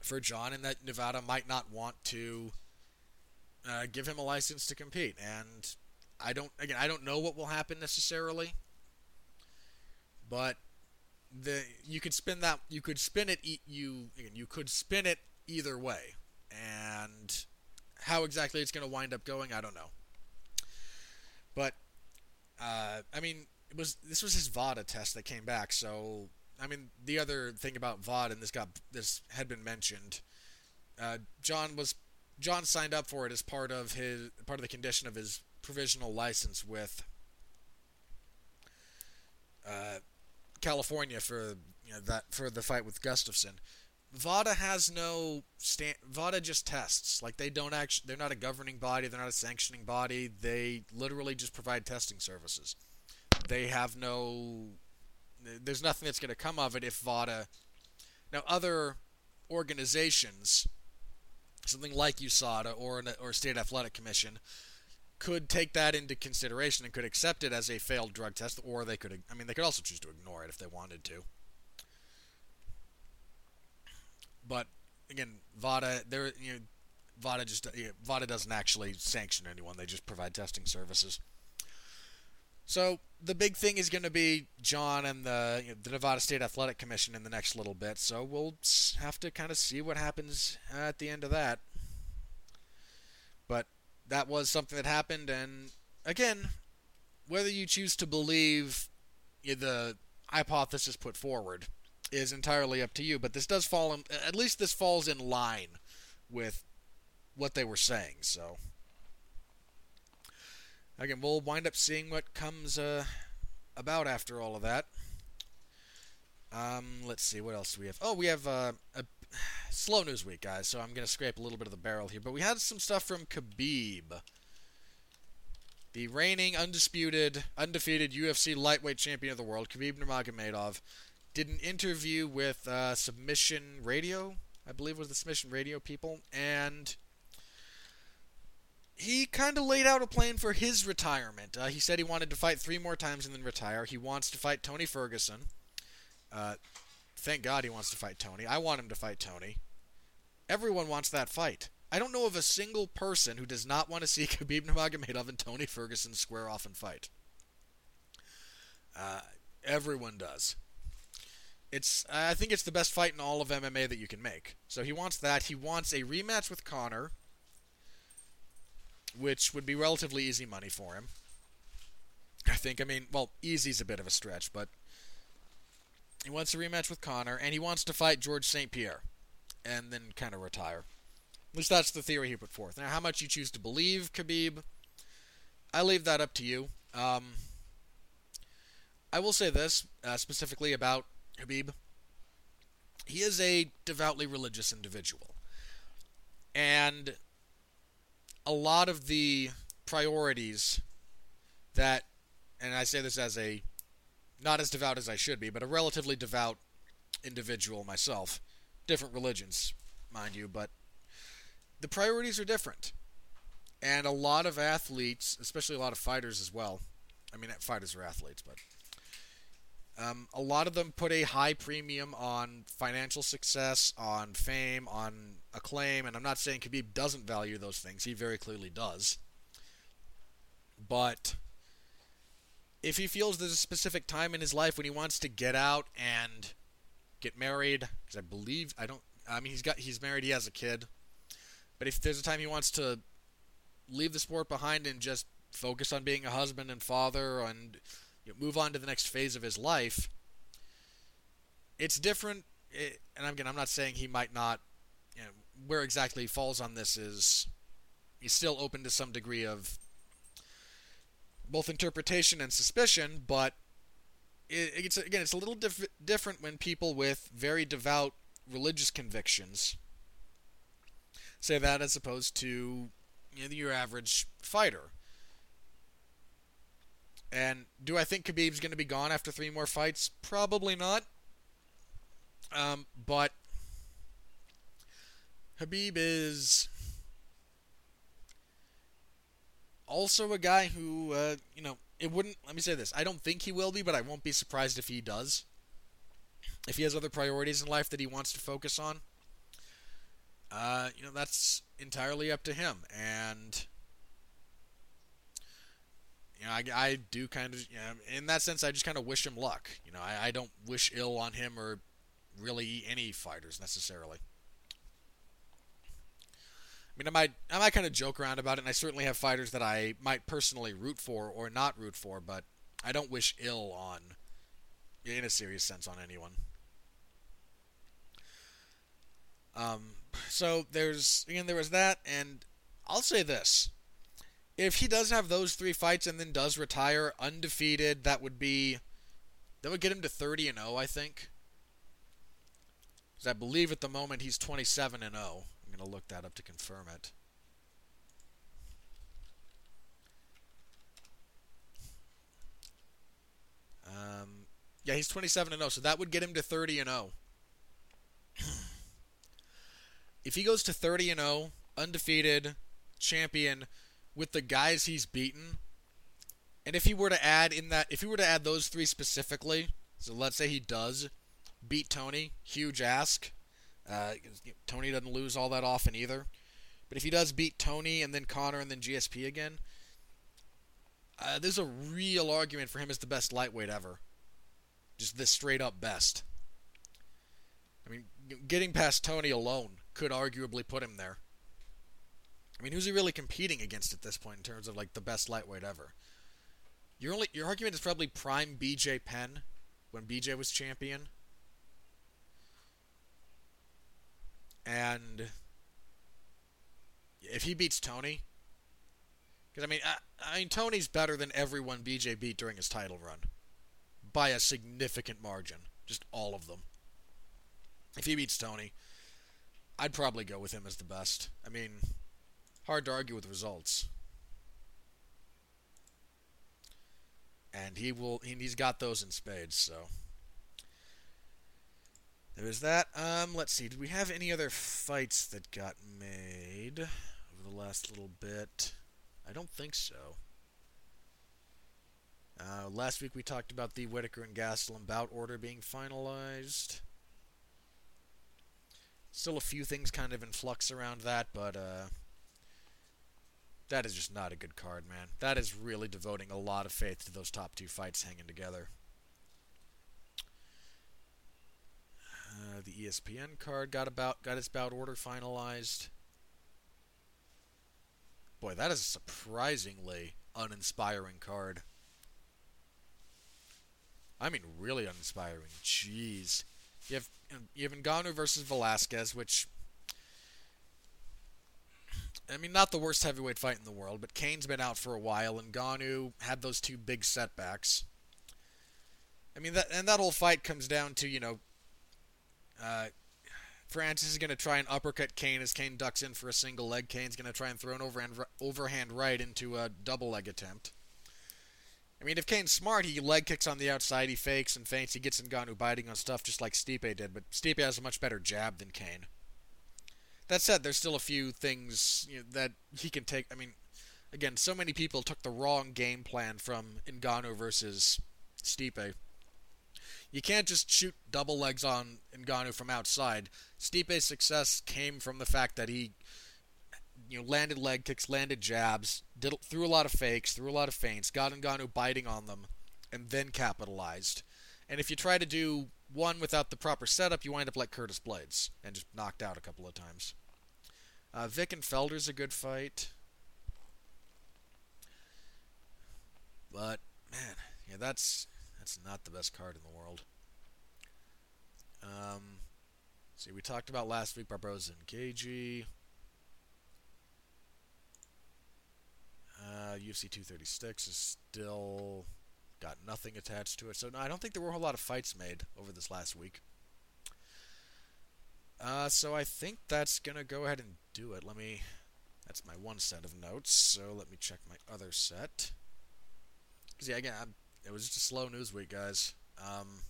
for Jon, and that Nevada might not want to uh, give him a license to compete. And I don't. Again, I don't know what will happen necessarily, but the you could spin that. You could spin it. You you could spin it either way. And how exactly it's going to wind up going, I don't know. But uh, I mean, it was this was his VADA test that came back. So I mean, the other thing about VADA, and this got this had been mentioned. Uh, Jon was Jon signed up for it as part of his part of the condition of his provisional license with uh, California for you know, that for the fight with Gustafsson. VADA has no stand. VADA just tests. Like they don't actually. They're not a governing body. They're not a sanctioning body. They literally just provide testing services. They have no. There's nothing that's going to come of it if VADA. Now other organizations, something like USADA or an, or State Athletic Commission, could take that into consideration and could accept it as a failed drug test, or they could. I mean, they could also choose to ignore it if they wanted to. But again, VADA, there, you know, VADA just you know, VADA doesn't actually sanction anyone; they just provide testing services. So the big thing is going to be Jon and the you know, the Nevada State Athletic Commission in the next little bit. So we'll have to kind of see what happens at the end of that. But that was something that happened, and again, whether you choose to believe the hypothesis put forward is entirely up to you. But this does fall in, at least this falls in line with what they were saying. So again, we'll wind up seeing what comes uh, about after all of that. Um, let's see, what else do we have? Oh, we have uh, a (sighs) slow news week, guys. So I'm gonna scrape a little bit of the barrel here, but we had some stuff from Khabib. The reigning, undisputed, undefeated UFC lightweight champion of the world, Khabib Nurmagomedov, did an interview with uh, Submission Radio, I believe was the Submission Radio people, and he kind of laid out a plan for his retirement. Uh, he said he wanted to fight three more times and then retire. He wants to fight Tony Ferguson. Uh, thank God he wants to fight Tony. I want him to fight Tony. Everyone wants that fight. I don't know of a single person who does not want to see (laughs) Khabib Nurmagomedov and Tony Ferguson square off and fight. Uh, everyone does. It's I think it's the best fight in all of MMA that you can make. So he wants that. He wants a rematch with Conor, which would be relatively easy money for him. I think. I mean, well, easy's a bit of a stretch, but he wants a rematch with Conor, and he wants to fight George St. Pierre, and then kind of retire. At least that's the theory he put forth. Now, how much you choose to believe Khabib, I leave that up to you. Um, I will say this uh, specifically about Khabib, he is a devoutly religious individual. And a lot of the priorities that, and I say this as a, not as devout as I should be, but a relatively devout individual myself, different religions, mind you, but the priorities are different. And a lot of athletes, especially a lot of fighters as well, I mean, fighters are athletes, but um, a lot of them put a high premium on financial success, on fame, on acclaim, and I'm not saying Khabib doesn't value those things. He very clearly does. But if he feels there's a specific time in his life when he wants to get out and get married, because I believe I don't. I mean, he's got he's married, he has a kid. But if there's a time he wants to leave the sport behind and just focus on being a husband and father and you know, move on to the next phase of his life, it's different. It, and again, I'm not saying he might not. You know, where exactly he falls on this is he's still open to some degree of both interpretation and suspicion, but it, it's again it's a little diff- different when people with very devout religious convictions say that as opposed to you know, your average fighter. And do I think Khabib's going to be gone after three more fights? Probably not. Um, but Khabib is also a guy who, uh, you know, it wouldn't. Let me say this: I don't think he will be, but I won't be surprised if he does. If he has other priorities in life that he wants to focus on, uh, you know, that's entirely up to him. And you know, I, I do kind of, you know, in that sense, I just kind of wish him luck. You know, I, I don't wish ill on him or really any fighters necessarily. I mean, I might, I might kind of joke around about it, and I certainly have fighters that I might personally root for or not root for, but I don't wish ill on, in a serious sense, on anyone. Um, so there's again there was that, and I'll say this: if he does have those three fights and then does retire undefeated, that would be that would get him to 30 and 0, I think. Because I believe at the moment he's 27 and 0. I'm gonna look that up to confirm it. Um, yeah, he's 27 and 0, so that would get him to 30 and 0 (clears throat) if he goes to 30 and 0, undefeated, champion with the guys he's beaten, and if he were to add in that if he were to add those three specifically, so let's say he does beat Tony, huge ask. Uh, Tony doesn't lose all that often either. But if he does beat Tony and then Conor and then GSP again, uh, there's a real argument for him as the best lightweight ever. Just the straight up best. I mean, getting past Tony alone could arguably put him there. I mean, who's he really competing against at this point in terms of like the best lightweight ever? Your only your argument is probably prime BJ Penn when BJ was champion. And if he beats Tony, because I mean, I, I mean Tony's better than everyone BJ beat during his title run by a significant margin, just all of them. If he beats Tony, I'd probably go with him as the best. I mean, hard to argue with results. And he will he's got those in spades, so there's that. Um, let's see. Did we have any other fights that got made over the last little bit? I don't think so. Uh, last week we talked about the Whittaker and Gastelum bout order being finalized. Still a few things kind of in flux around that, but uh, that is just not a good card, man. That is really devoting a lot of faith to those top two fights hanging together. Uh, the ESPN card got about got its bout order finalized. Boy, that is a surprisingly uninspiring card. I mean, really uninspiring. Jeez. You have you have Ngannou versus Velasquez, which I mean, not the worst heavyweight fight in the world, but Cain's been out for a while, and Ngannou had those two big setbacks. I mean, that and that whole fight comes down to you know, uh, Francis is going to try and uppercut Cain as Cain ducks in for a single leg. Cain's going to try and throw an overhand overhand right into a double leg attempt. I mean, if Cain's smart, he leg kicks on the outside, he fakes and feints, he gets Ngannou biting on stuff just like Stipe did, but Stipe has a much better jab than Cain. That said, there's still a few things you know, that he can take. I mean, again, so many people took the wrong game plan from Ngannou versus Stipe. You can't just shoot double legs on Ngannou from outside. Stipe's success came from the fact that he you know, landed leg kicks, landed jabs, did threw a lot of fakes, threw a lot of feints, got Ngannou biting on them, and then capitalized. And if you try to do one without the proper setup, you wind up like Curtis Blaydes and just knocked out a couple of times. Uh, Vick and Felder's a good fight. But man, yeah, that's that's not the best card in the world. Um, see, we talked about last week Barboza and Gaethje. Uh, UFC 236 is still got nothing attached to it. So no, I don't think there were a whole lot of fights made over this last week. Uh, so I think that's gonna go ahead and do it. Let me. That's my one set of notes. So let me check my other set. Cause yeah, again, I'm, it was just a slow news week, guys. Um,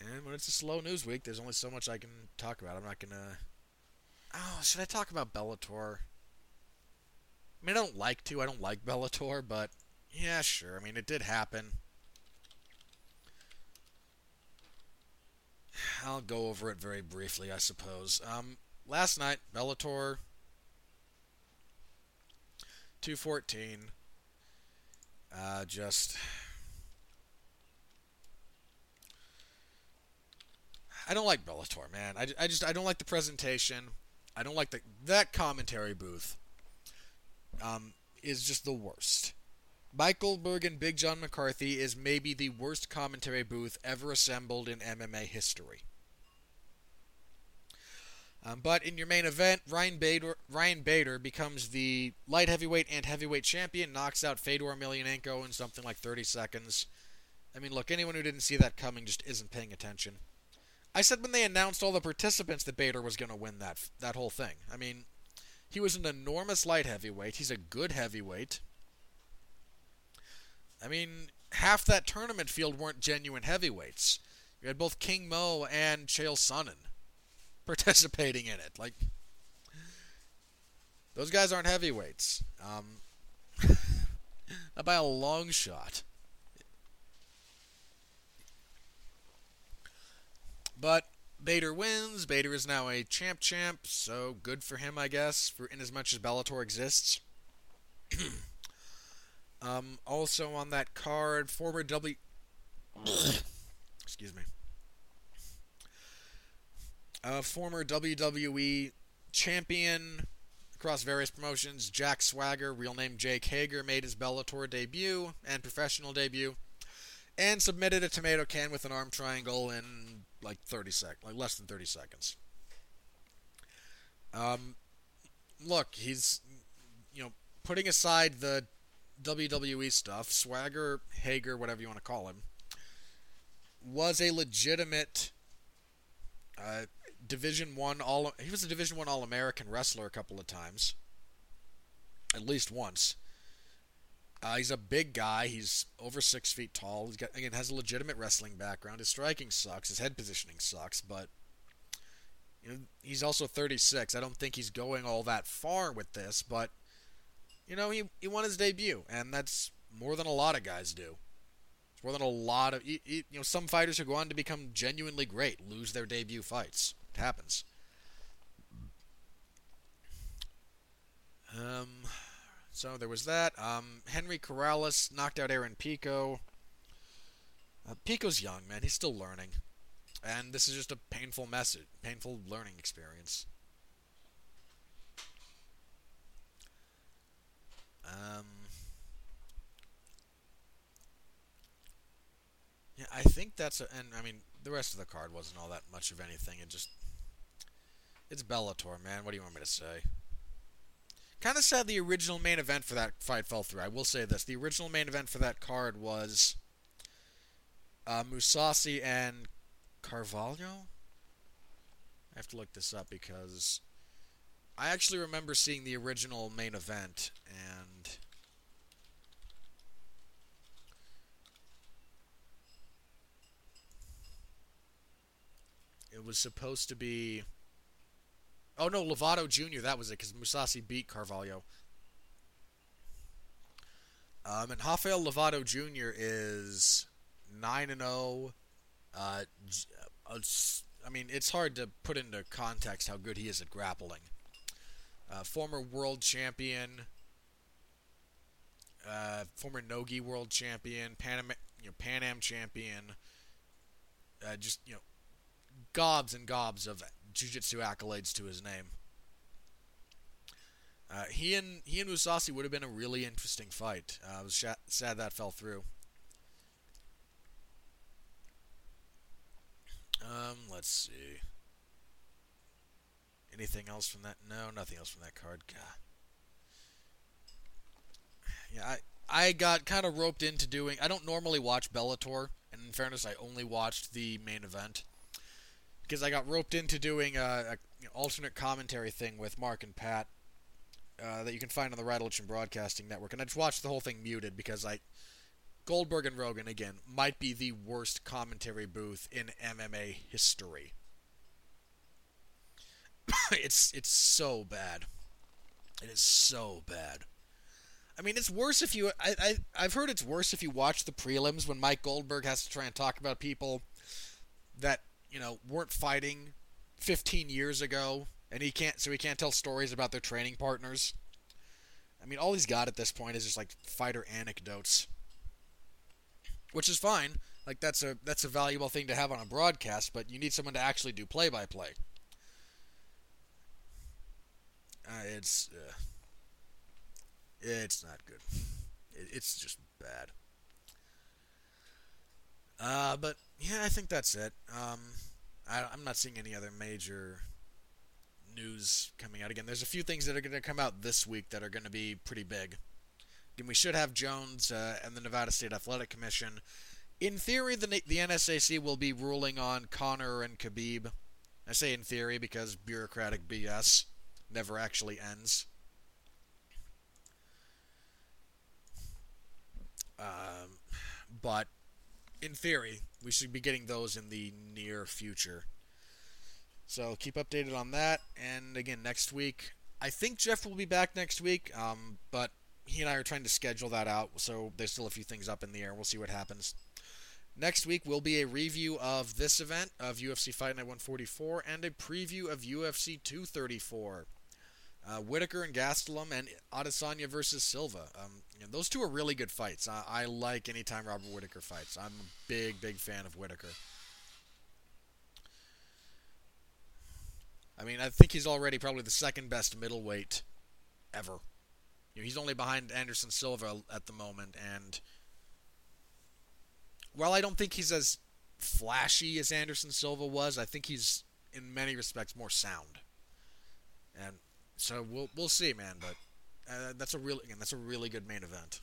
and when it's a slow news week, there's only so much I can talk about. I'm not gonna. Oh, should I talk about Bellator? I mean, I don't like to. I don't like Bellator, but yeah, sure. I mean, it did happen. I'll go over it very briefly, I suppose. Um, last night, Bellator 214. Uh, just. I don't like Bellator, man. I, I just I don't like the presentation. I don't like the that commentary booth. Um, is just the worst. Mike Goldberg and Big John McCarthy is maybe the worst commentary booth ever assembled in MMA history. Um, but in your main event, Ryan Bader, Ryan Bader becomes the light heavyweight and heavyweight champion, knocks out Fedor Emelianenko in something like 30 seconds. I mean, look, anyone who didn't see that coming just isn't paying attention. I said when they announced all the participants that Bader was going to win that that whole thing. I mean, he was an enormous light heavyweight. He's a good heavyweight. I mean, half that tournament field weren't genuine heavyweights. You had both King Mo and Chael Sonnen (laughs) participating in it. Like, those guys aren't heavyweights. Um, (laughs) by a long shot. But Bader wins. Bader is now a champ champ, so good for him, I guess, for in as much as Bellator exists. (clears throat) um, also on that card, former W. (coughs) Excuse me. Uh, former WWE champion across various promotions, Jack Swagger, real name Jake Hager, made his Bellator debut and professional debut, and submitted a tomato can with an arm triangle in like 30 sec, like less than 30 seconds. Um, look, he's you know putting aside the WWE stuff, Swagger, Hager, whatever you want to call him, was a legitimate uh, Division One all. He was a Division One All American wrestler a couple of times, at least once. Uh, he's a big guy. He's over six feet tall. He's got again has a legitimate wrestling background. His striking sucks. His head positioning sucks, but you know, he's also 36. I don't think he's going all that far with this, but you know he he won his debut, and that's more than a lot of guys do. It's more than a lot of you know some fighters who go on to become genuinely great lose their debut fights. It happens. Um. So there was that. Um, Henry Corrales knocked out Aaron Pico. Uh, Pico's young, man. He's still learning. And this is just a painful message, painful learning experience. Um, yeah, I think that's a, and I mean the rest of the card wasn't all that much of anything. It just it's Bellator, man. What do you want me to say? Kind of sad the original main event for that fight fell through. I will say this: the original main event for that card was uh, Mousasi and Carvalho. I have to look this up because I actually remember seeing the original main event and. It was supposed to be Oh no, Lovato Jr. That was it because Mousasi beat Carvalho. Um, and Rafael Lovato Jr. is nine and zero. Oh. Uh, uh I mean, it's hard to put into context how good he is at grappling. Uh, former world champion, uh, former Nogi world champion, Pan Am, you know, Pan Am champion. Uh, just you know, gobs and gobs of jiu-jitsu accolades to his name. Uh, he and he and Mousasi would have been a really interesting fight. Uh, I was sad that fell through. Um, let's see. Anything else from that? No, nothing else from that card. God. yeah, I I got kind of roped into doing. I don't normally watch Bellator, and in fairness, I only watched the main event because I got roped into doing a, a alternate commentary thing with Mark and Pat uh, that you can find on the Radulich Broadcasting Network, and I just watched the whole thing muted because I Goldberg and Rogan again might be the worst commentary booth in MMA history. (coughs) it's it's so bad. It is so bad. I mean, it's worse if you. I, I I've heard it's worse if you watch the prelims when Mike Goldberg has to try and talk about people that you know weren't fighting 15 years ago, and he can't. So he can't tell stories about their training partners. I mean, all he's got at this point is just like fighter anecdotes, which is fine. Like that's a that's a valuable thing to have on a broadcast, but you need someone to actually do play by play. It's uh, it's not good. It's just bad. Uh, but yeah, I think that's it. Um, I, I'm not seeing any other major news coming out. Again, there's a few things that are going to come out this week that are going to be pretty big. Again, we should have Jones uh, and the Nevada State Athletic Commission. In theory, the the NSAC will be ruling on Conor and Khabib. I say in theory because bureaucratic BS never actually ends. Um, but in theory, we should be getting those in the near future. So keep updated on that. And again, next week, I think Jeff will be back next week. Um, but he and I are trying to schedule that out, so there's still a few things up in the air. We'll see what happens. Next week will be a review of this event of UFC Fight Night 144 and a preview of UFC 234. Uh, Whittaker and Gastelum and Adesanya versus Silva. Um, you know, those two are really good fights. I, I like anytime Robert Whittaker fights. I'm a big, big fan of Whittaker. I mean, I think he's already probably the second best middleweight ever. You know, he's only behind Anderson Silva at the moment, and while I don't think he's as flashy as Anderson Silva was, I think he's in many respects more sound. And so we'll we'll see, man. But uh, that's a really again, that's a really good main event.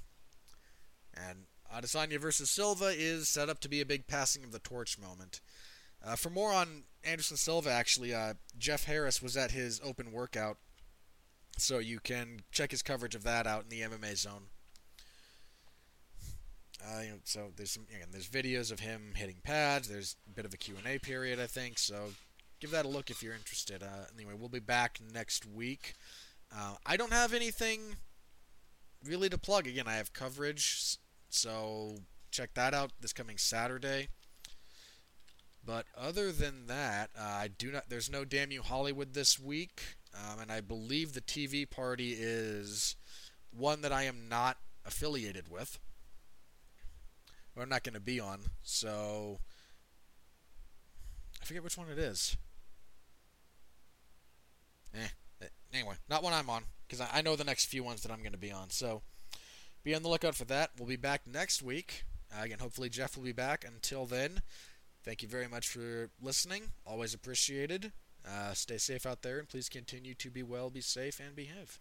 And Adesanya versus Silva is set up to be a big passing of the torch moment. Uh, for more on Anderson Silva, actually, uh, Jeff Harris was at his open workout, so you can check his coverage of that out in the MMA zone. Uh, you know, so there's some again, there's videos of him hitting pads. There's a bit of a Q and A period, I think. So give that a look if you're interested. Uh, anyway, we'll be back next week. Uh, I don't have anything really to plug. Again, I have coverage, so check that out this coming Saturday. But other than that, uh, I do not. There's no damn you Hollywood this week, um, and I believe the TV party is one that I am not affiliated with. Or I'm not going to be on. So I forget which one it is. Eh. eh anyway, not one I'm on because I, I know the next few ones that I'm going to be on. So be on the lookout for that. We'll be back next week. Uh, again, hopefully Jeff will be back. Until then. Thank you very much for listening. Always appreciated. Uh, stay safe out there, and please continue to be well, be safe, and behave.